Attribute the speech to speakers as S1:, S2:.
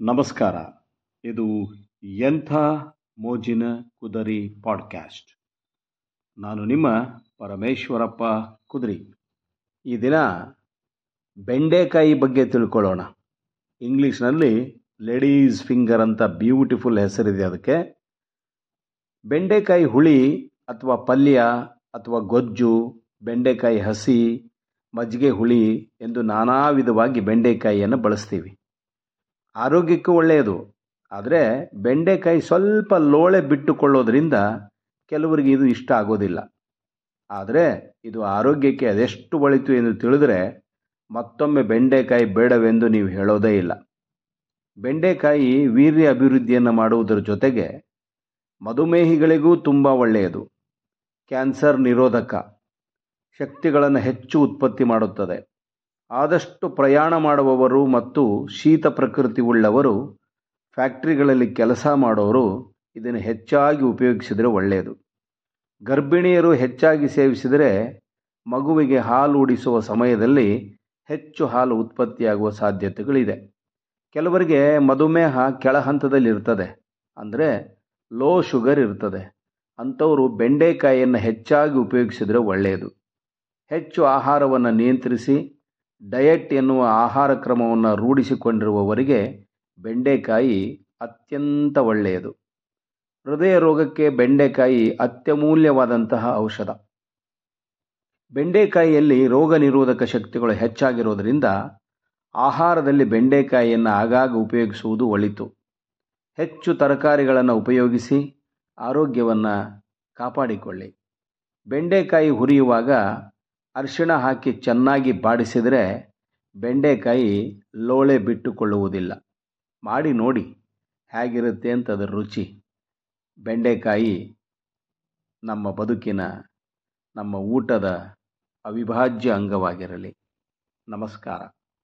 S1: ನಮಸ್ಕಾರ. ಇದು ಎಂಥ ಮೋಜಿನ ಕುದರಿ ಪಾಡ್ಕ್ಯಾಸ್ಟ್. ನಾನು ನಿಮ್ಮ ಪರಮೇಶ್ವರಪ್ಪ ಕುದರಿ. ಈ ದಿನ ಬೆಂಡೆಕಾಯಿ ಬಗ್ಗೆ ತಿಳ್ಕೊಳ್ಳೋಣ. ಇಂಗ್ಲೀಷ್ನಲ್ಲಿ ಲೇಡೀಸ್ ಫಿಂಗರ್ ಅಂತ ಬ್ಯೂಟಿಫುಲ್ ಹೆಸರಿದೆ ಅದಕ್ಕೆ. ಬೆಂಡೆಕಾಯಿ ಹುಳಿ ಅಥವಾ ಪಲ್ಯ ಅಥವಾ ಗೊಜ್ಜು, ಬೆಂಡೆಕಾಯಿ ಹಸಿ, ಮಜ್ಜಿಗೆ ಹುಳಿ ಎಂದು ನಾನಾ ವಿಧವಾಗಿ ಬೆಂಡೆಕಾಯಿಯನ್ನು ಬಳಸ್ತೀವಿ. ಆರೋಗ್ಯಕ್ಕೂ ಒಳ್ಳೆಯದು. ಆದರೆ ಬೆಂಡೆಕಾಯಿ ಸ್ವಲ್ಪ ಲೋಳೆ ಬಿಟ್ಟುಕೊಳ್ಳೋದ್ರಿಂದ ಕೆಲವರಿಗೆ ಇದು ಇಷ್ಟ ಆಗೋದಿಲ್ಲ. ಆದರೆ ಇದು ಆರೋಗ್ಯಕ್ಕೆ ಅದೆಷ್ಟು ಒಳಿತು ಎಂದು ತಿಳಿದರೆ ಮತ್ತೊಮ್ಮೆ ಬೆಂಡೆಕಾಯಿ ಬೇಡವೆಂದು ನೀವು ಹೇಳೋದೇ ಇಲ್ಲ. ಬೆಂಡೆಕಾಯಿ ವೀರ್ಯ ಅಭಿವೃದ್ಧಿಯನ್ನು ಮಾಡುವುದರ ಜೊತೆಗೆ ಮಧುಮೇಹಿಗಳಿಗೂ ತುಂಬ ಒಳ್ಳೆಯದು. ಕ್ಯಾನ್ಸರ್ ನಿರೋಧಕ ಶಕ್ತಿಗಳನ್ನು ಹೆಚ್ಚು ಉತ್ಪತ್ತಿ ಮಾಡುತ್ತದೆ. ಆದಷ್ಟು ಪ್ರಯಾಣ ಮಾಡುವವರು ಮತ್ತು ಶೀತ ಪ್ರಕೃತಿ ಉಳ್ಳವರು, ಫ್ಯಾಕ್ಟ್ರಿಗಳಲ್ಲಿ ಕೆಲಸ ಮಾಡೋರು ಇದನ್ನು ಹೆಚ್ಚಾಗಿ ಉಪಯೋಗಿಸಿದರೆ ಒಳ್ಳೆಯದು ಗರ್ಭಿಣಿಯರು ಹೆಚ್ಚಾಗಿ ಸೇವಿಸಿದರೆ ಮಗುವಿಗೆ ಹಾಲು ಉಡಿಸುವ ಸಮಯದಲ್ಲಿ ಹೆಚ್ಚು ಹಾಲು ಉತ್ಪತ್ತಿಯಾಗುವ ಸಾಧ್ಯತೆಗಳಿದೆ. ಕೆಲವರಿಗೆ ಮಧುಮೇಹ ಕೆಳ ಹಂತದಲ್ಲಿ ಅಂದರೆ ಲೋ ಶುಗರ್ ಇರ್ತದೆ. ಅಂಥವರು ಬೆಂಡೆಕಾಯಿಯನ್ನು ಹೆಚ್ಚಾಗಿ ಉಪಯೋಗಿಸಿದರೆ ಒಳ್ಳೆಯದು ಹೆಚ್ಚು ಆಹಾರವನ್ನು ನಿಯಂತ್ರಿಸಿ ಡಯಟ್ ಎನ್ನುವ ಆಹಾರ ಕ್ರಮವನ್ನು ರೂಢಿಸಿಕೊಂಡಿರುವವರಿಗೆ ಬೆಂಡೆಕಾಯಿ ಅತ್ಯಂತ ಒಳ್ಳೆಯದು. ಹೃದಯ ರೋಗಕ್ಕೆ ಬೆಂಡೆಕಾಯಿ ಅತ್ಯಮೂಲ್ಯವಾದಂತಹ ಔಷಧ. ಬೆಂಡೆಕಾಯಿಯಲ್ಲಿ ರೋಗ ನಿರೋಧಕ ಶಕ್ತಿಗಳು ಹೆಚ್ಚಾಗಿರೋದರಿಂದ ಆಹಾರದಲ್ಲಿ ಬೆಂಡೆಕಾಯಿಯನ್ನು ಆಗಾಗ ಉಪಯೋಗಿಸುವುದು ಒಳಿತು. ಹೆಚ್ಚು ತರಕಾರಿಗಳನ್ನು ಉಪಯೋಗಿಸಿ ಆರೋಗ್ಯವನ್ನು ಕಾಪಾಡಿಕೊಳ್ಳಿ. ಬೆಂಡೆಕಾಯಿ ಹುರಿಯುವಾಗ ಅರಿಶಿಣ ಹಾಕಿ ಚೆನ್ನಾಗಿ ಬಾಡಿಸಿದರೆ ಬೆಂಡೆಕಾಯಿ ಲೋಳೆ ಬಿಟ್ಟುಕೊಳ್ಳುವುದಿಲ್ಲ. ಮಾಡಿ ನೋಡಿ ಹೇಗಿರುತ್ತೆ ಅಂತ ಅದರ ರುಚಿ. ಬೆಂಡೆಕಾಯಿ ನಮ್ಮ ಬದುಕಿನ, ನಮ್ಮ ಊಟದ ಅವಿಭಾಜ್ಯ ಅಂಗವಾಗಿರಲಿ. ನಮಸ್ಕಾರ.